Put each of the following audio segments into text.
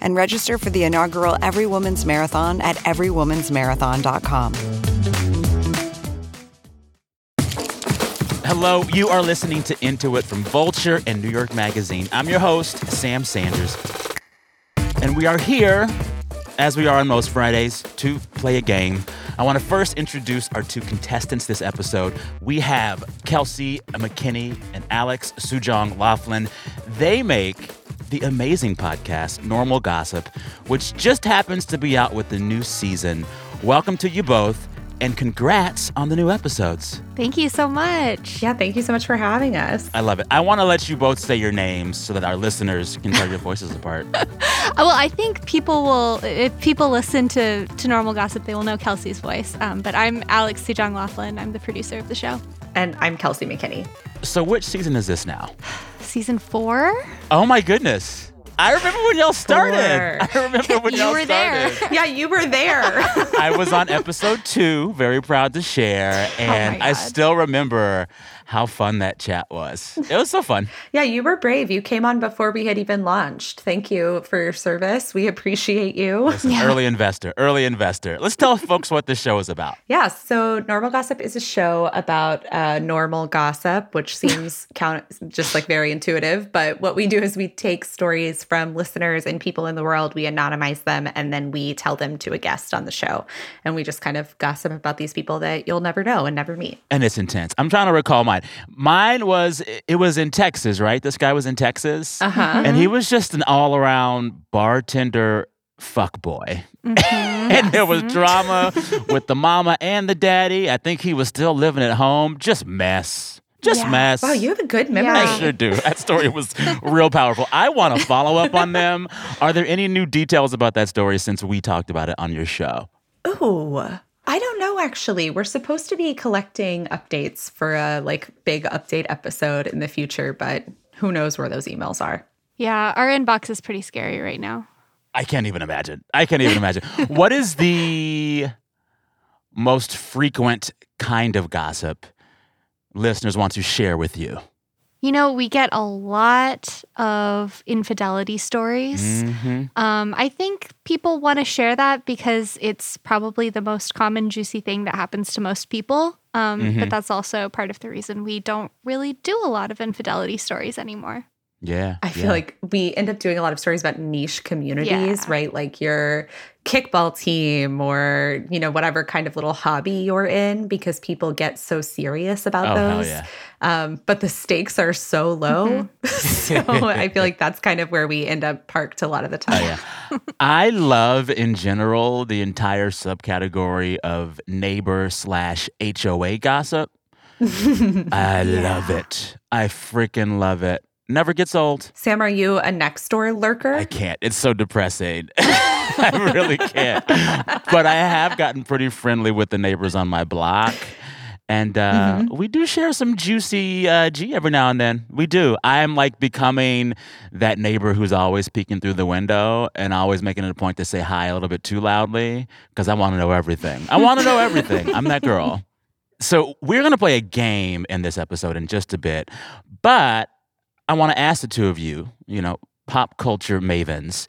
and register for the inaugural Every Woman's Marathon at everywomansmarathon.com. Hello, you are listening to Into It from Vulture and New York Magazine. I'm your host, Sam Sanders. And we are here, as we are on most Fridays, to play a game. I want to first introduce our two contestants this episode. We have Kelsey McKinney and Alex Sujong Laughlin. They make the amazing podcast, Normal Gossip, which just happens to be out with the new season. Welcome to you both, and congrats on the new episodes. Thank you so much. Yeah, thank you so much for having us. I love it. I want to let you both say your names so that our listeners can tell your voices apart. well, I think people will, if people listen to, to Normal Gossip, they will know Kelsey's voice. Um, but I'm Alex Sujong Laughlin. I'm the producer of the show. And I'm Kelsey McKinney. So, which season is this now? Season four. Oh, my goodness. I remember when y'all started. I remember when You y'all were started. there. Yeah, you were there. I was on episode two, very proud to share. Oh and I still remember how fun that chat was. It was so fun. yeah, you were brave. You came on before we had even launched. Thank you for your service. We appreciate you. Listen, Early investor, early investor. Let's tell folks what this show is about. Yeah, so Normal Gossip is a show about uh, normal gossip, which seems count just like very intuitive. But what we do is we take stories from listeners and people in the world, we anonymize them, and then we tell them to a guest on the show. And we just kind of gossip about these people that you'll never know and never meet. And it's intense. I'm trying to recall mine. Mine was, it was in Texas, right? This guy was in Texas. Uh-huh. Mm-hmm. And he was just an all around bartender fuck boy. Mm-hmm. and there was mm-hmm. drama with the mama and the daddy. I think he was still living at home. Just mess. Just Yeah. mess. Wow, you have a good memory. I sure do. That story was real powerful. I want to follow up on them. Are there any new details about that story since we talked about it on your show? Ooh, I don't know actually. We're supposed to be collecting updates for a like big update episode in the future, but who knows where those emails are. Yeah, our inbox is pretty scary right now. I can't even imagine. I can't even imagine. What is the most frequent kind of gossip listeners want to share with you? You know, we get a lot of infidelity stories. hmm Um, I think people want to share that because it's probably the most common juicy thing that happens to most people. Um, Mhm. But that's also part of the reason we don't really do a lot of infidelity stories anymore. Yeah. I feel yeah. like we end up doing a lot of stories about niche communities, Yeah. right? Like your kickball team or, you know, whatever kind of little hobby you're in because people get so serious about Oh, those. yeah. Um, but the stakes are so low. so I feel like that's kind of where we end up parked a lot of the time. Oh, yeah. I love in general the entire subcategory of neighbor slash HOA gossip. I love it. I freaking love it. Never gets old. Sam, are you a next door lurker? I can't. It's so depressing. I really can't. But I have gotten pretty friendly with the neighbors on my block. And uh, we do share some juicy uh, G every now and then. We do. I am like becoming that neighbor who's always peeking through the window and always making it a point to say hi a little bit too loudly because I want to know everything. I want to know everything. I'm that girl. So we're going to play a game in this episode in just a bit. But I want to ask the two of you, you know, pop culture mavens,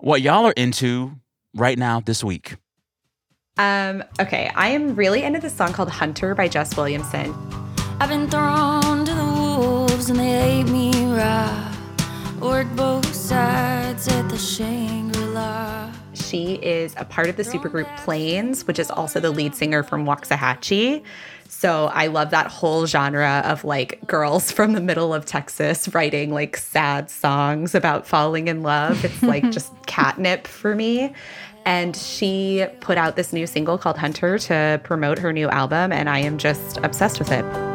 what y'all are into right now this week. Um, okay, I am really into this song called Hunter by Jess Williamson. I've been thrown to the wolves and they ate me raw. Worked both sides at the Shangri-La. She is a part of the supergroup Plains, which is also the lead singer from Waxahatchee. So I love that whole genre of like girls from the middle of Texas writing like sad songs about falling in love. It's like just catnip for me. And she put out this new single called Hunter to promote her new album, and I am just obsessed with it.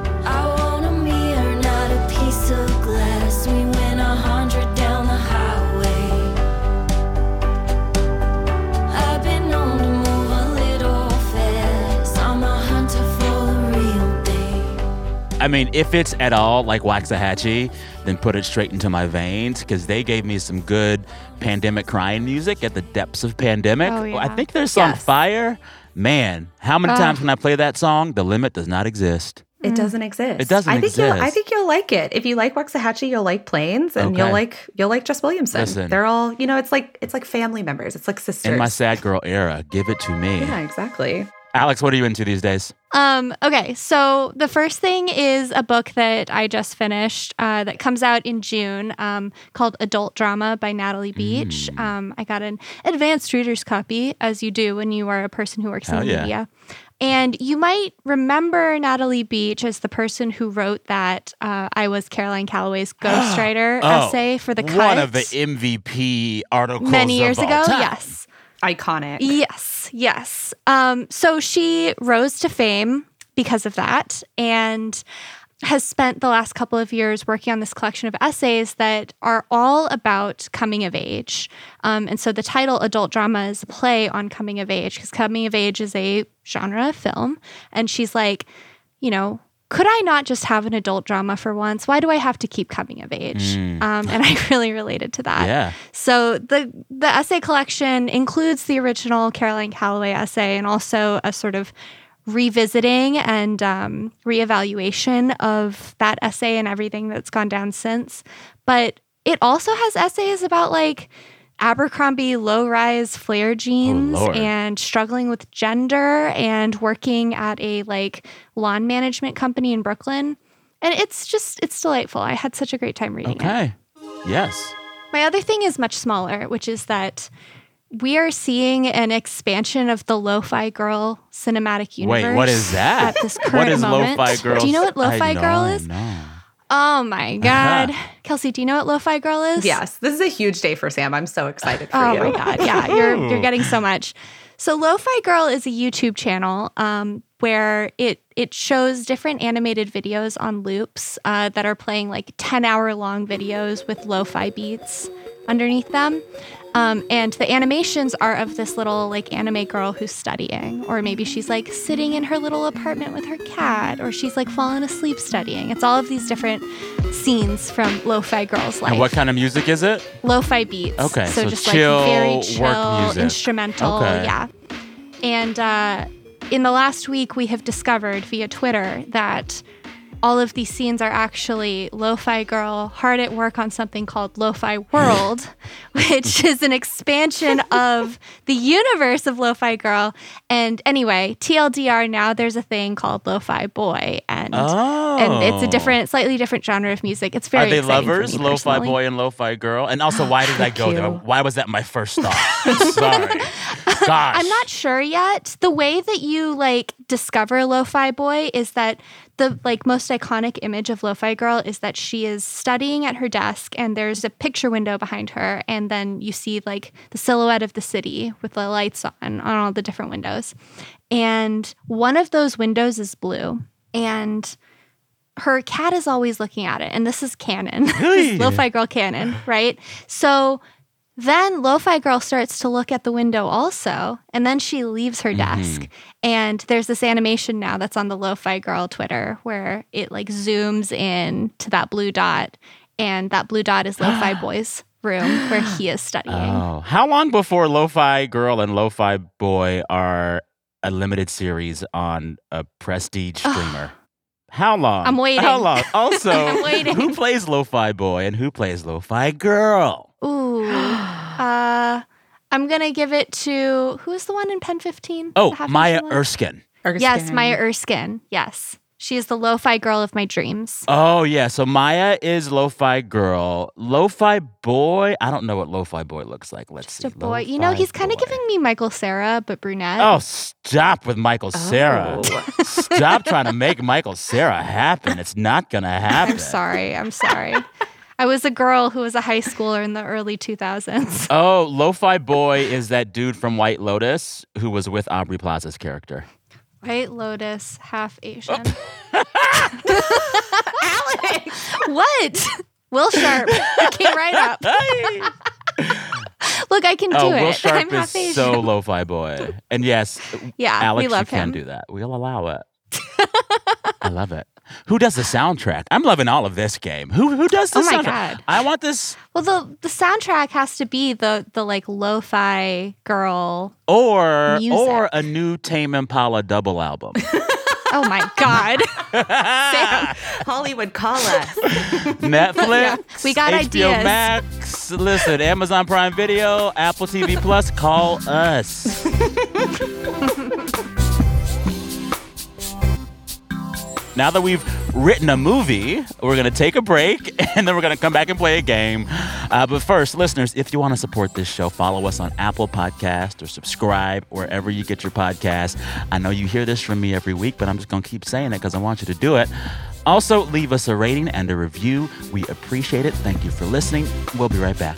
I mean, if it's at all like Waxahatchee, then put it straight into my veins because they gave me some good pandemic crying music at the depths of pandemic. Oh, yeah. I think their song Yes. Fire. Man, how many Oh. times can I play that song, the limit does not exist. It mm. doesn't exist. It doesn't I think You'll, I think you'll like it. If you like Waxahatchee, you'll like Plains, and you'll like you'll like Jess Williamson. Listen. They're all you know. It's like it's like family members. It's like sisters. In my sad girl era, give it to me. yeah, exactly. Alex, what are you into these days? Um, okay, so the first thing is a book that I just finished uh, that comes out in June um, called Adult Drama by Natalie Beach. Mm. Um, I got an advanced reader's copy, as you do when you are a person who works Hell in the yeah. media. And you might remember Natalie Beach as the person who wrote that uh, I was Caroline Calloway's ghostwriter Oh, essay for the cut One of the MVP articles many years ago. time. Yes. Iconic. Yes, yes. Um, so she rose to fame because of that and has spent the last couple of years working on this collection of essays that are all about coming of age. Um, and so the title Adult Drama is a play on coming of age because coming of age is a genre of film. And she's like, you know, could I not just have an adult drama for once? Why do I have to keep coming of age? Um, and I really related to that. Yeah. So the the essay collection includes the original Caroline Calloway essay and also a sort of revisiting and um, reevaluation of that essay and everything that's gone down since. But it also has essays about like Abercrombie low rise flare jeans oh, Lord. and struggling with gender and working at a like lawn management company in Brooklyn. And it's just, it's delightful. I had such a great time reading it. Okay. Yes. My other thing is much smaller, which is that we are seeing an expansion of the Lo-Fi Girl cinematic universe. Wait, what is that? At this current what is moment. Lo-Fi Girl? Do you know what Lo-Fi Girl is? No. Oh my God, Kelsey, do you know what Lo-Fi Girl is? Yes, this is a huge day for Sam. I'm so excited for Oh you. Oh my god, yeah, you're you're getting so much. So Lo-Fi Girl is a YouTube channel um, where it it shows different animated videos on loops uh, that are playing like ten hour long videos with lo-fi beats underneath them. Um, and the animations are of this little like anime girl who's studying, or maybe she's like sitting in her little apartment with her cat, or she's like falling asleep studying. It's all of these different scenes from Lo-Fi Girl's life And what kind of music is it? lo-fi beats. Okay, so just chill like very work chill music. instrumental. Okay. Yeah. And uh, in the last week, we have discovered via Twitter that all of these scenes are actually Lo-Fi Girl hard at work on something called Lo-Fi World, which is an expansion of the universe of Lo-Fi Girl. And anyway, TLDR now there's a thing called Lo-Fi Boy, and and it's a Oh. different, slightly different genre of music. It's very Are they lovers, lo-fi boy and lo-fi girl? And also, why did I go there? Why was that my first thought? Sorry. Gosh. I'm not sure yet. The way that you like discover Lo-Fi Boy is that the like most iconic image of Lo-Fi Girl is that she is studying at her desk and there's a picture window behind her and then you see like the silhouette of the city with the lights on on all the different windows. And one of those windows is blue and her cat is always looking at it and this is canon. this Really? is Lo-Fi Girl canon, right? So then Lo-Fi Girl starts to look at the window also, and then she leaves her mm-hmm. desk. And there's this animation now that's on the Lo-Fi Girl Twitter where it like zooms in to that blue dot, and that blue dot is Lo-Fi Boy's room where he is studying. Oh, how long before Lo-Fi Girl and Lo-Fi Boy are a limited series on a prestige streamer? How long? I'm waiting. How long? Also, I'm waiting. who plays Lo-Fi Boy and who plays Lo-Fi Girl? Ooh, uh, I'm gonna give it to who's the one in Pen 15? Oh, Maya inch one? Erskine. Yes, Maya Erskine. Yes, she is the Lo-Fi Girl of my dreams. Oh yeah, so Maya is Lo-Fi Girl. Lo-Fi Boy, I don't know what Lo-Fi Boy looks like. Let's Just see. a boy. You know, he's kind of giving me Michael Cera, but brunette. Oh, stop with Michael Cera. Oh. stop trying to make Michael Cera happen. It's not gonna happen. I'm sorry. I'm sorry. I was a girl who was a high schooler in the early 2000s. Oh, Lo-Fi Boy is that dude from White Lotus who was with Aubrey Plaza's character. White Lotus, half Asian. Alex. what? Will Sharpe. It came right up. Look, I can oh, do oh, it. Will Sharpe I'm half is Asian. so Lo-Fi Boy. And yes, yeah, Alex, we love you can do that. We'll allow it. I love it. Who does the soundtrack? I'm loving all of this game. Who who does the Oh my soundtrack? God. I want this Well, the the soundtrack has to be the the like lo-fi girl. or Music. or a new Tame Impala double album. Oh my god. Sam, Hollywood call us. Netflix, we got HBO ideas. Max. Listen, Amazon Prime Video, Apple TV Plus. Call us. Now that we've written a movie, we're going to take a break and then we're going to come back and play a game. Uh, but first, listeners, if you want to support this show, follow us on Apple Podcast or subscribe wherever you get your podcast. I know you hear this from me every week, but I'm just going to keep saying it because I want you to do it. Also, leave us a rating and a review. We appreciate it. Thank you for listening. We'll be right back.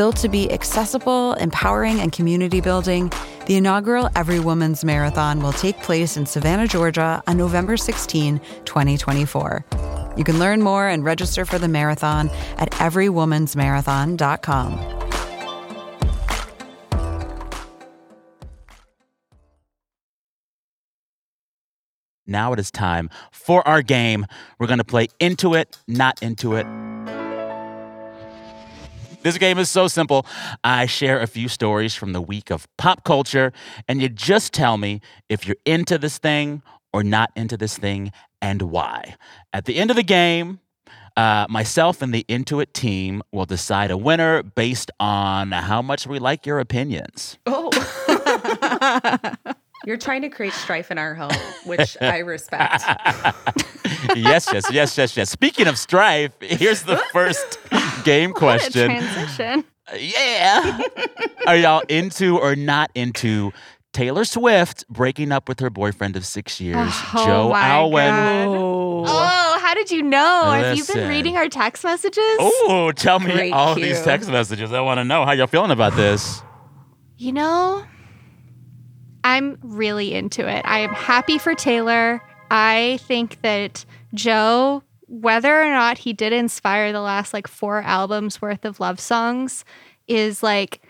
Built to be accessible, empowering, and community building, the inaugural Every Woman's Marathon will take place in Savannah, Georgia on November 16, 2024. You can learn more and register for the marathon at everywomansmarathon.com. Now it is time for our game. We're going to play Into It, Not Into It. This game is so simple. I share a few stories from the week of pop culture, and you just tell me if you're into this thing or not into this thing and why. At the end of the game, uh, myself and the Into It team will decide a winner based on how much we like your opinions. Oh. You're trying to create strife in our home, which I respect. yes, yes, yes, yes, yes. Speaking of strife, here's the first game what a question. transition. Yeah. Are y'all into or not into Taylor Swift breaking up with her boyfriend of six years, Oh Joe my Alwyn? God. Oh. Oh, how did you know? Have you Listen. been reading our text messages? Oh, tell me Great all cue. these text messages. I want to know how y'all feeling about this. You know, I'm really into it. I am happy for Taylor. I think that Joe, whether or not he did inspire the last like four albums worth of love songs, is like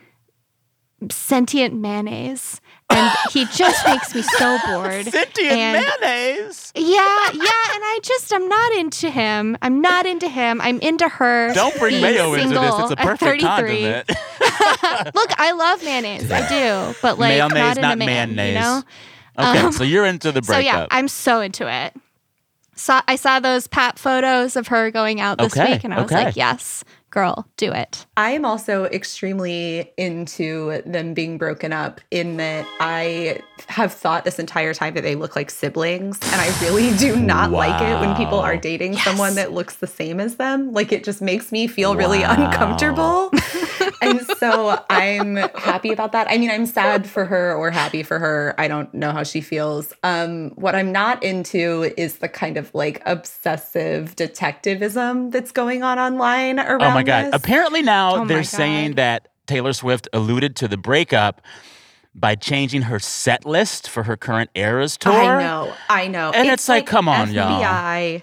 sentient mayonnaise. And he just makes me so bored. Sentient And- mayonnaise. Yeah, yeah, and I just I'm not into him. I'm not into him. I'm into her. Don't bring mayo into this. It's a perfect 33. condiment. Look, I love mayonnaise. I do, but like Mayonnaise, not not man, mayonnaise. You know. Okay, Um, so you're into the So breakup. yeah, I'm so into it. Saw I saw those pat photos of her going out this Okay, week, and I was okay. like, yes, girl, do it. I am also extremely into them being broken up in that I have thought this entire time that they look like siblings. And I really do not like it when people are dating Yes. someone that looks the same as them. Like it just makes me feel really uncomfortable. and so I'm happy about that. I mean, I'm sad for her or happy for her. I don't know how she feels. Um, what I'm not into is the kind of like obsessive detectivism that's going on online around. Oh my god! this. Apparently now Oh they're saying that Taylor Swift alluded to the breakup by changing her set list for her current Eras tour. I know, I know. And it's like, come on, y'all. FBI,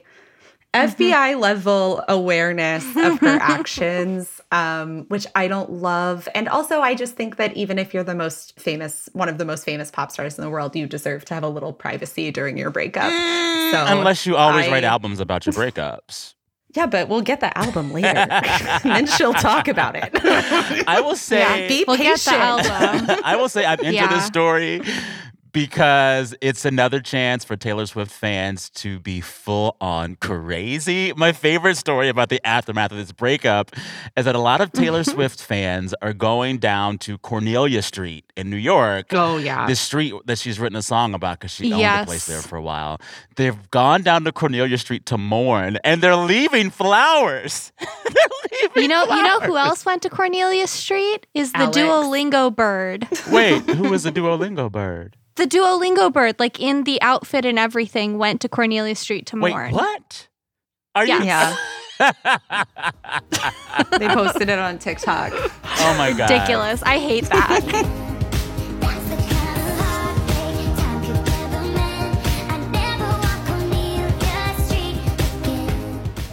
FBI level awareness of her actions, um, which I don't love. And also, I just think that even if you're the most famous, one of the most famous pop stars in the world, you deserve to have a little privacy during your breakup. So, Unless you always I- write albums about your breakups. yeah, but we'll get the album later, and then she'll talk about it. I will say, yeah, be We'll get the patient. album. I will say, I'm into Yeah. this story because it's another chance for Taylor Swift fans to be full on crazy. My favorite story about the aftermath of this breakup is that a lot of Taylor mm-hmm. Swift fans are going down to Cornelia Street in New York. Oh, yeah. This street that she's written a song about because she owned the place there for a while. They've gone down to Cornelia Street to mourn and they're leaving flowers. they're leaving You know, you know who else went to Cornelia Street? Is the Alex. Duolingo bird. Wait, who is the Duolingo bird? The Duolingo bird, like in the outfit and everything, went to Cornelia Street to Wait, mourn. what? Are you? Yeah. Yeah. they posted it on TikTok. Oh my god. Ridiculous. I hate that. That's the kind of heartbreak time could ever mend. I never walk Cornelia Street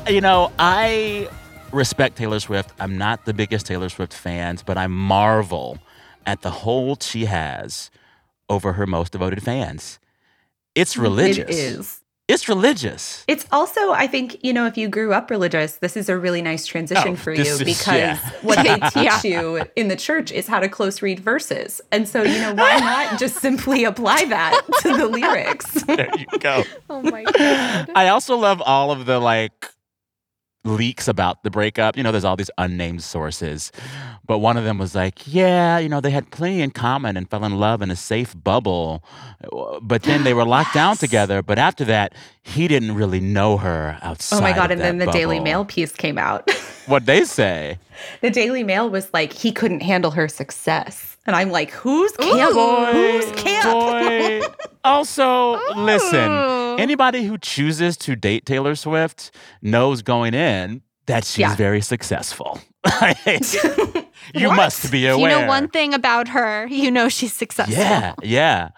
again. You know, I respect Taylor Swift. I'm not the biggest Taylor Swift fan, but I marvel at the hold she has over her most devoted fans. It's religious. It is. It's religious. It's also, I think, you know, if you grew up religious, this is a really nice transition Oh, for you is- because yeah. what they teach you in the church is how to close read verses. And so, you know, why not just simply apply that to the lyrics? There you go. oh my god. I also love all of the like leaks about the breakup. You know, there's all these unnamed sources. But one of them was like, yeah, you know, they had plenty in common and fell in love in a safe bubble. Uh, but then they were locked down together. But after that, he didn't really know her outside. Oh my God. And then the Daily. Mail piece came out. What'd they say? the Daily Mail was like, he couldn't handle her success. And I'm like, who's camp? Ooh. Who's camp? Boy. Also, listen, oh. Ooh. anybody who chooses to date Taylor Swift knows going in that she's Yeah. very successful. you What? must be If aware. you know one thing about her, you know she's successful. Yeah, yeah.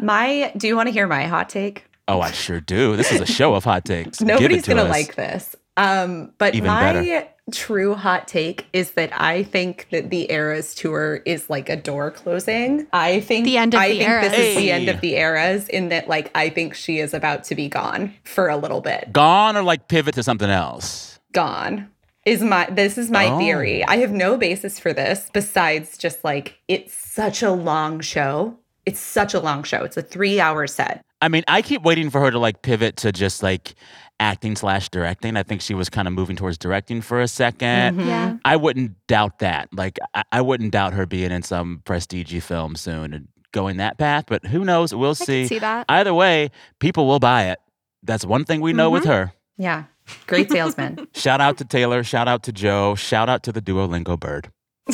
My, do you want to hear my hot take? Oh, I sure do. This is a show of hot takes. Nobody's to gonna us. like this. Um, but Even my better. True hot take is that I think that the Eras tour is like a door closing. I think The end of I the think this is the end of the Eras in that like I think she is about to be gone for a little bit. Gone or like pivot to something else. Gone is my this is my Oh. theory. I have no basis for this besides just like it's such a long show. It's such a long show. It's a three hour set. I mean, I keep waiting for her to like pivot to just like acting slash directing. I think she was kind of moving towards directing for a 2nd Mm-hmm. Yeah. I wouldn't doubt that. Like, I, I wouldn't doubt her being in some prestige film soon and going that path. But who knows? We'll I see. can see that. Either way, people will buy it. That's one thing we know with Mm-hmm. her. Yeah. Great salesman. Shout out to Taylor. Shout out to Joe. Shout out to the Duolingo bird.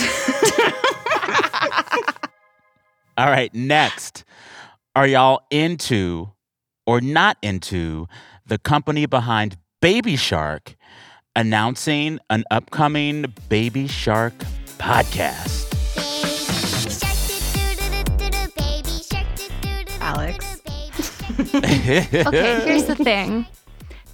All right, next. Are y'all into or not into the company behind Baby Shark announcing an upcoming Baby Shark podcast? Alex. Okay, here's the thing.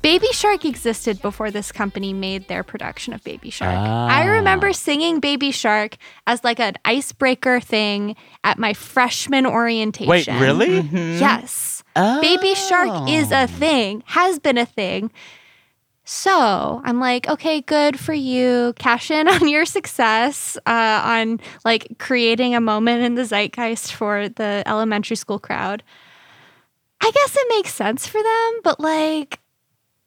Baby Shark existed before this company made their production of Baby Shark. I Ah. remember singing Baby Shark as like an icebreaker thing at my freshman orientation. Wait, really? Yes. Baby Shark is Oh. a thing, has been a thing. So I'm like, okay, good for you. Cash in on your success uh, on like creating a moment in the zeitgeist for the elementary school crowd. I guess it makes sense for them, but like,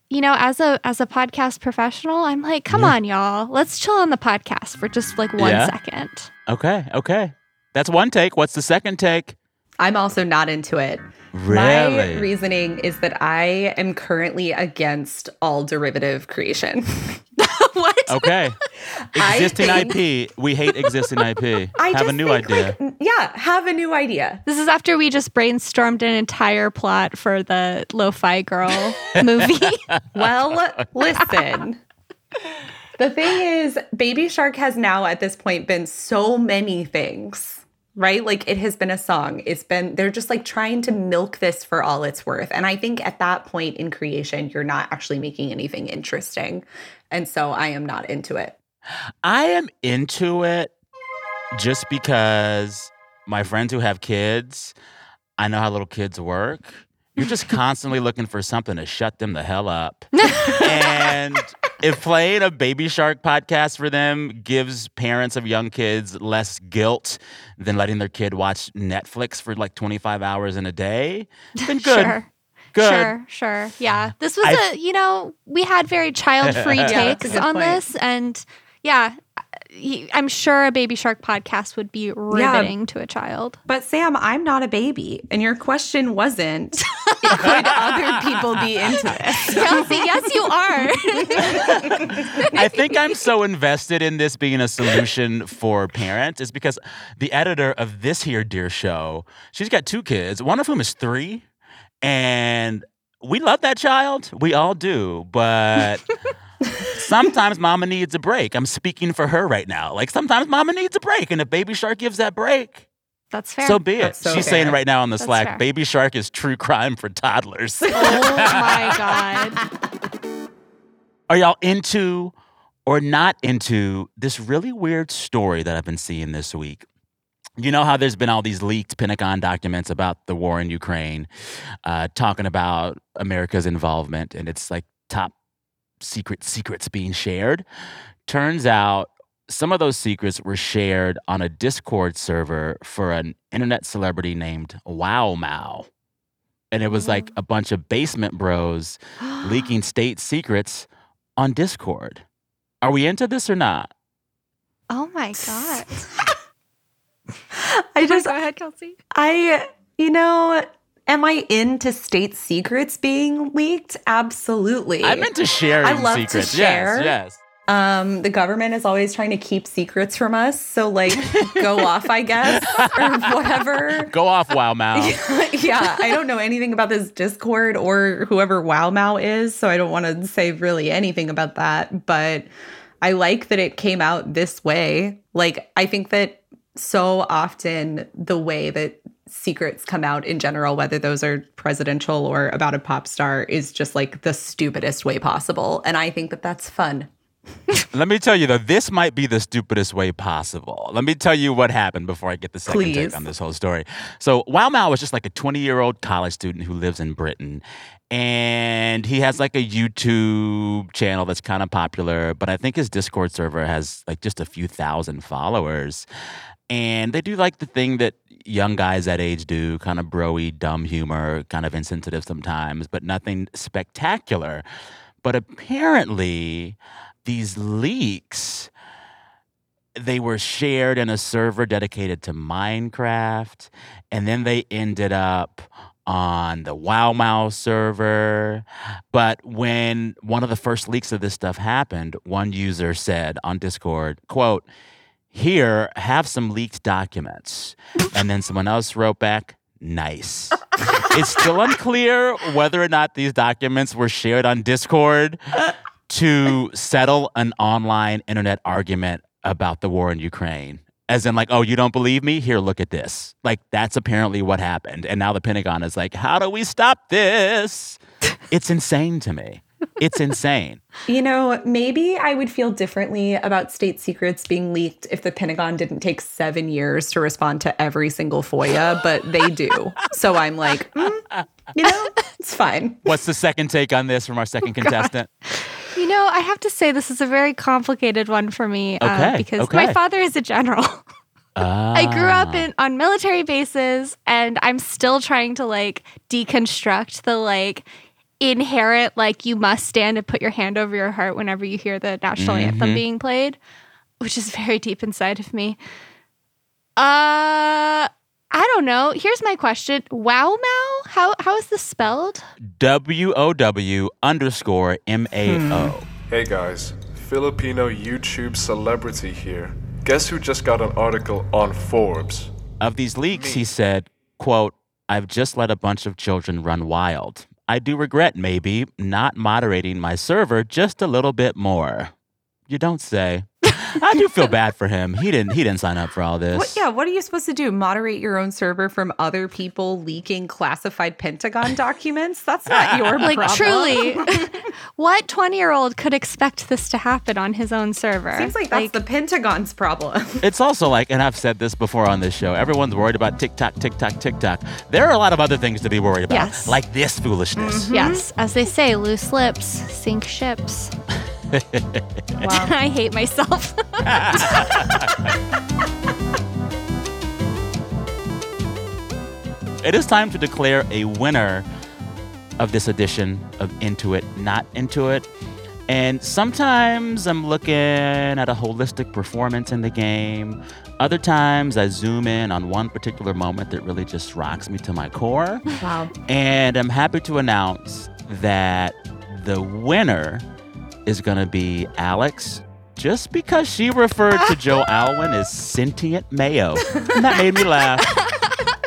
you know, as a as a podcast professional, I'm like, come on, y'all, let's chill on the podcast for just like one Yeah. second. Okay, okay. That's one take. What's the second take? I'm also not into it. Really? My reasoning is that I am currently against all derivative creation. what? Okay. Existing think- IP. We hate existing IP. I Have a new think, idea. like, yeah, have a new idea. This is after we just brainstormed an entire plot for the Lo-Fi Girl movie. Well, listen. The thing is, Baby Shark has now at this point been so many things, right? Like it has been a song. It's been, they're just like trying to milk this for all it's worth. And I think at that point in creation, you're not actually making anything interesting. And so I am not into it. I am into it just because my friends who have kids, I know how little kids work. You're just constantly looking for something to shut them the hell up. and if playing a Baby Shark podcast for them gives parents of young kids less guilt than letting their kid watch Netflix for like 25 hours in a day, then good. Sure. Good. Sure, sure. Yeah. This was I- a, you know, we had very child free takes good on point. this. And yeah, y- I'm sure a Baby Shark podcast would be riveting to a child. But Sam, I'm not a baby, and your question wasn't could other people be into this? Kelsey, yes, you are. I think I'm so invested in this being a solution for parents is because the editor of this here dear show, she's got two kids, one of whom is three, and we love that child. We all do, but sometimes mama needs a break. I'm speaking for her right now. Like sometimes mama needs a break, and if Baby Shark gives that break, That's fair. so be it. So She's saying right now on the That's Slack, fair. Baby Shark is true crime for toddlers. oh my God. Are y'all into or not into this really weird story that I've been seeing this week? You know how there's been all these leaked Pentagon documents about the war in Ukraine, uh, talking about America's involvement, and it's like top secret secrets being shared. Turns out some of those secrets were shared on a Discord server for an internet celebrity named Wow Mao. And it was like a bunch of basement bros leaking state secrets on Discord. Are we into this or not? Oh my God. I oh just, Go ahead, Kelsey. I, you know, am I into state secrets being leaked? Absolutely. I'm into sharing I love to share. Yes, yes. Um, the government is always trying to keep secrets from us, so like, go off, I guess, or whatever. Go off, Wow Mao. yeah, I don't know anything about this Discord or whoever Wow Mao is, so I don't want to say really anything about that. But I like that it came out this way. Like, I think that so often the way that secrets come out in general, whether those are presidential or about a pop star, is just like the stupidest way possible. And I think that that's fun. Let me tell you though, this might be the stupidest way possible. Let me tell you what happened before I get the second Please. take on this whole story. So Wow Mao was just like a 20 year old college student who lives in Britain. And he has like a YouTube channel that's kind of popular, but I think his Discord server has like just a few thousand followers. And they do like the thing that young guys that age do, kind of broy, dumb humor, kind of insensitive sometimes, but nothing spectacular. But apparently, these leaks they were shared in a server dedicated to Minecraft, and then they ended up on the Wow Mao server. But when one of the first leaks of this stuff happened, one user said on Discord, quote, here, have some leaked documents. And then someone else wrote back, nice. it's still unclear whether or not these documents were shared on Discord to settle an online internet argument about the war in Ukraine. As in, like, oh, you don't believe me? Here, look at this. Like, that's apparently what happened. And now the Pentagon is like, how do we stop this? It's insane to me. It's insane. You know, maybe I would feel differently about state secrets being leaked if the Pentagon didn't take seven years to respond to every single FOIA, but they do. So I'm like, mm, you know, it's fine. What's the second take on this from our second contestant? You know, I have to say this is a very complicated one for me uh, because okay. my father is a general. I grew up in on military bases and I'm still trying to like deconstruct the like inherent like you must stand and put your hand over your heart whenever you hear the national anthem being played, which is very deep inside of me. Uh I don't know. Here's my question. Wow Mao? How how is this spelled? W O W underscore M A O. Hey guys, Filipino YouTube celebrity here. Guess who just got an article on Forbes? Of these leaks, he said, quote, I've just let a bunch of children run wild. I do regret maybe not moderating my server just a little bit more. You don't say. I do feel bad for him. He didn't he didn't sign up for all this. What, yeah, what are you supposed to do? Moderate your own server from other people leaking classified Pentagon documents? That's not your problem. Like problem. truly, what 20-year-old could expect this to happen on his own server? Seems like that's the Pentagon's problem. It's also like, and I've said this before on this show, everyone's worried about TikTok, TikTok, TikTok. There are a lot of other things to be worried about, Yes. like this foolishness. Yes, as they say, loose lips sink ships. I hate myself. It is time to declare a winner of this edition of Into It, Not Into It. And sometimes I'm looking at a holistic performance in the game. Other times I zoom in on one particular moment that really just rocks me to my core. Wow. And I'm happy to announce that the winner is going to be Alex, just because she referred to Joe Alwyn as sentient mayo. And that made me laugh.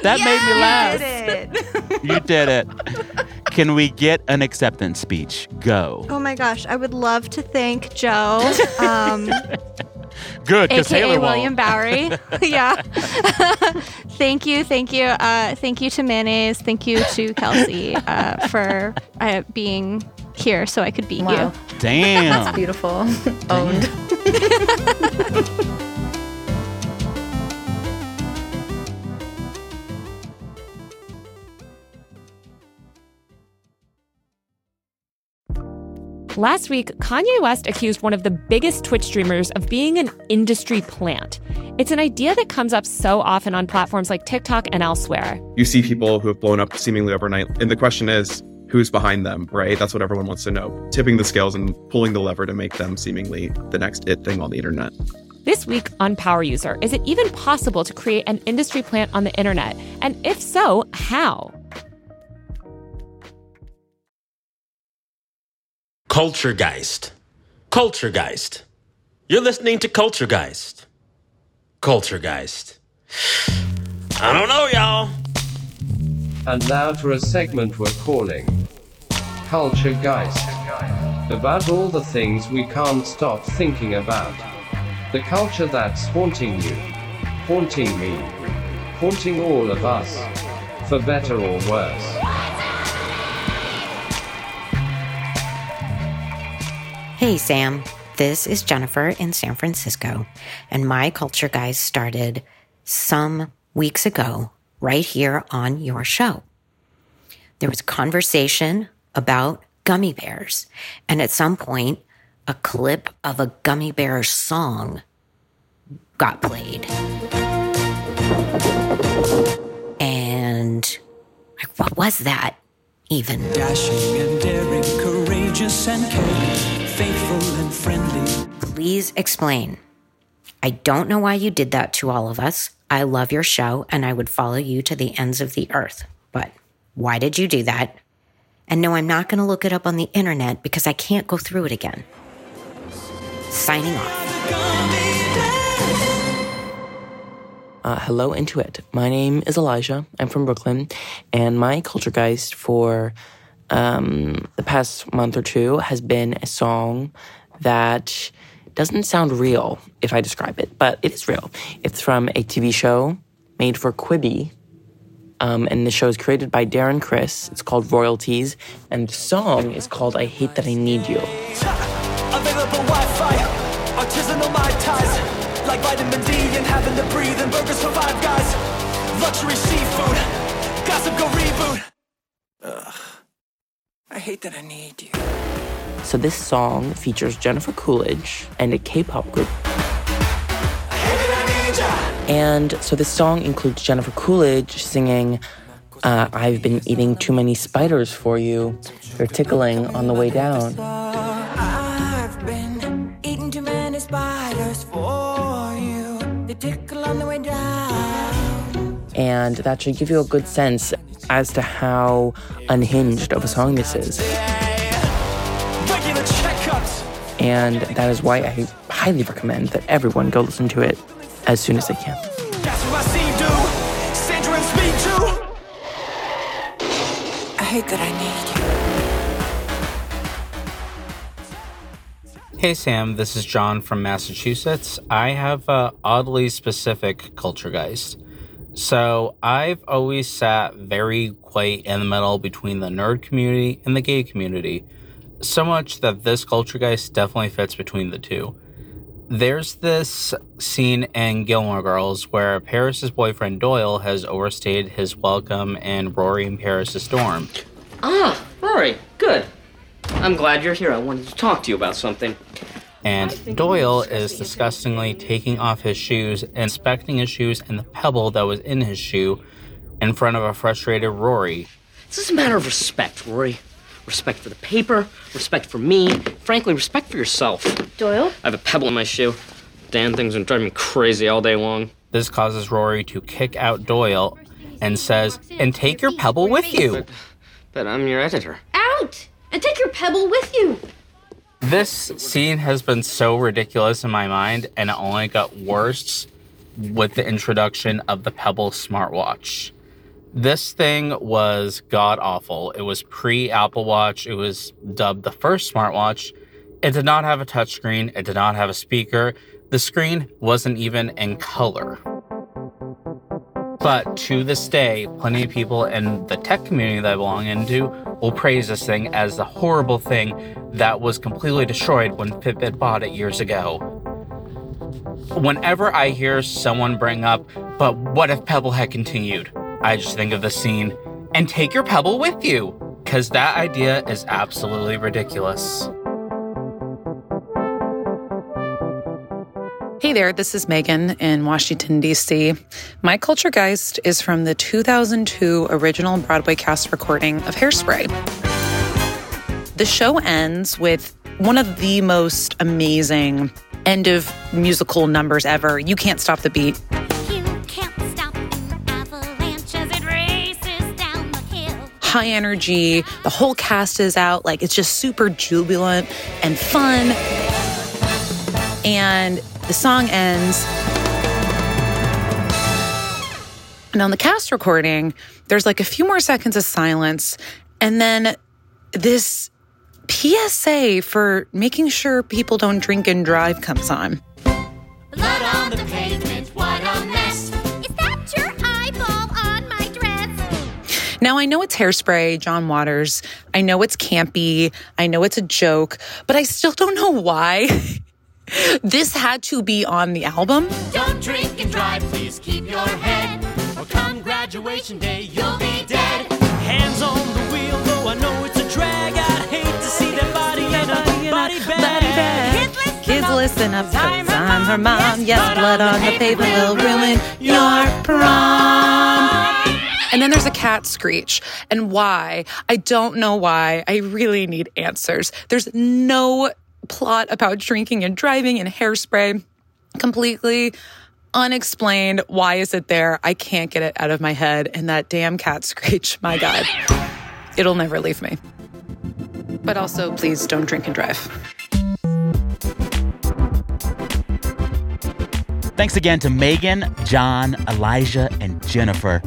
That made me laugh. You did it. You did it. Can we get an acceptance speech? Go. oh my gosh, I would love to thank Joe, um, Good, because aka Taylor William won't. Bowery. yeah. thank you, thank you, uh, thank you to Mayonnaise, thank you to Kelsey uh, for uh, being here so I could beat Wow. you. Damn. That's beautiful. Owned. Last week, Kanye West accused one of the biggest Twitch streamers of being an industry plant. It's an idea that comes up so often on platforms like TikTok and elsewhere. you see people who have blown up seemingly overnight. And the question is, who's behind them, right? That's what everyone wants to know. Tipping the scales and pulling the lever to make them seemingly the next it thing on the internet. This week on Power User, is it even possible to create an industry plant on the internet? And if so, how? Culturegeist. Culturegeist. You're listening to Culturegeist. Culturegeist. I don't know, y'all. And now for a segment we're calling Culture Geist. About all the things we can't stop thinking about. The culture that's haunting you, haunting me, haunting all of us, for better or worse. Hey, Sam. This is Jennifer in San Francisco, and my culture geist started some weeks ago right here on your show. There was conversation about gummy bears, and at some point, a clip of a gummy bear song got played. And like, what was that even? Dashing and daring, courageous and caring, faithful and friendly. Please explain. I don't know why you did that to all of us. I love your show and I would follow you to the ends of the earth. But why did you do that? And no, I'm not going to look it up on the internet because I can't go through it again. Signing off. Uh, hello, Into It. My name is Elijah. I'm from Brooklyn, and my culture geist for um, the past month or two has been a song that doesn't sound real if I describe it, but it is real. It's from a TV show made for Quibi, um, and the show is created by Darren Criss. It's called Royalties, and the song is called "I Hate That I Need You." Available Wi-Fi, artisanal my ties, like vitamin D and having to breathe and burgers for five guys. Luxury seafood, gossip go reboot. Ugh, I hate that I need you. So this song features Jennifer Coolidge and a K-pop group. And so this song includes Jennifer Coolidge singing, uh, "I've been eating too many spiders for you. They're tickling on the way down." I've been eating too many spiders for you. They tickle on the way down. And that should give you a good sense as to how unhinged of a song this is. And that is why I highly recommend that everyone go listen to it as soon as they can. That's what I see do. Sandra and Speed too. I hate that I need you. Hey Sam, this is John from Massachusetts. I have a oddly specific culture geist. So I've always sat very quite in the middle between the nerd community and the gay community. So much that this culture geist definitely fits between the two. There's this scene in Gilmore Girls where Paris's boyfriend Doyle has overstayed his welcome in Rory and Paris's dorm. Ah, Rory, good. I'm glad you're here. I wanted to talk to you about something. And Doyle is disgustingly taking off his shoes, inspecting his shoes and the pebble that was in his shoe in front of a frustrated Rory. This is a matter of respect, Rory. Respect for the paper, respect for me, frankly, respect for yourself. Doyle? I have a pebble in my shoe. Damn thing's been driving me crazy all day long. This causes Rory to kick out Doyle and says, And take your pebble with you. But I'm your editor. Out! And take your pebble with you. This scene has been so ridiculous in my mind, and it only got worse with the introduction of the Pebble smartwatch. This thing was god awful. It was pre Apple Watch. It was dubbed the first smartwatch. It did not have a touchscreen. It did not have a speaker. The screen wasn't even in color. But to this day, plenty of people in the tech community that I belong into will praise this thing as the horrible thing that was completely destroyed when Fitbit bought it years ago. Whenever I hear someone bring up, but what if Pebble had continued? I just think of the scene, and take your Pebble with you, because that idea is absolutely ridiculous. Hey there, this is Megan in Washington, D.C. My Culture Geist is from the 2002 original Broadway cast recording of Hairspray. The show ends with one of the most amazing end of musical numbers ever. You can't stop the beat. High energy, the whole cast is out. Like it's just super jubilant and fun. And the song ends. And on the cast recording, there's like a few more seconds of silence. And then this PSA for making sure people don't drink and drive comes on. Now, I know it's hairspray, John Waters. I know it's campy. I know it's a joke, but I still don't know why this had to be on the album. Don't drink and drive, please keep your head. Or come graduation day, you'll be dead. Hands on the wheel, though I know it's a drag. I hate to see that body in a body bag. Kids, listen up, 'cause I'm her mom. Yes, blood on the pavement will ruin your prom. And then there's a cat screech. And why? I don't know why. I really need answers. There's no plot about drinking and driving and hairspray. Completely unexplained. Why is it there? I can't get it out of my head. And that damn cat screech, my God, it'll never leave me. But also, please don't drink and drive. Thanks again to Megan, John, Elijah, and Jennifer.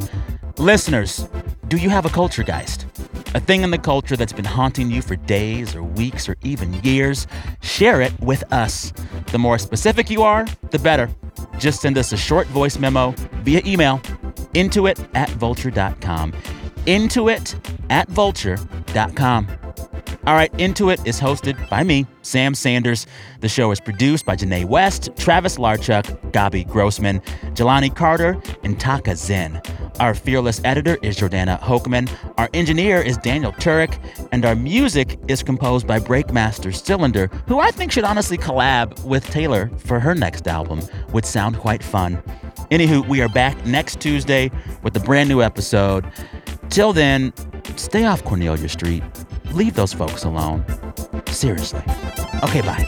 Listeners, do you have a culture geist? A thing in the culture that's been haunting you for days or weeks or even years? Share it with us. The more specific you are, the better. Just send us a short voice memo via email intoit at vulture.com. intoit at vulture.com. All right, Into It is hosted by me, Sam Sanders. The show is produced by Janae West, Travis Larchuk, Gabi Grossman, Jelani Carter, and Taka Zen. Our fearless editor is Jordana Hochman. Our engineer is Daniel Turek. And our music is composed by Breakmaster Cylinder, who I think should honestly collab with Taylor for her next album. Would sound quite fun. Anywho, we are back next Tuesday with a brand new episode. Till then, stay off Cornelia Street. Leave those folks alone. Seriously. Okay, bye.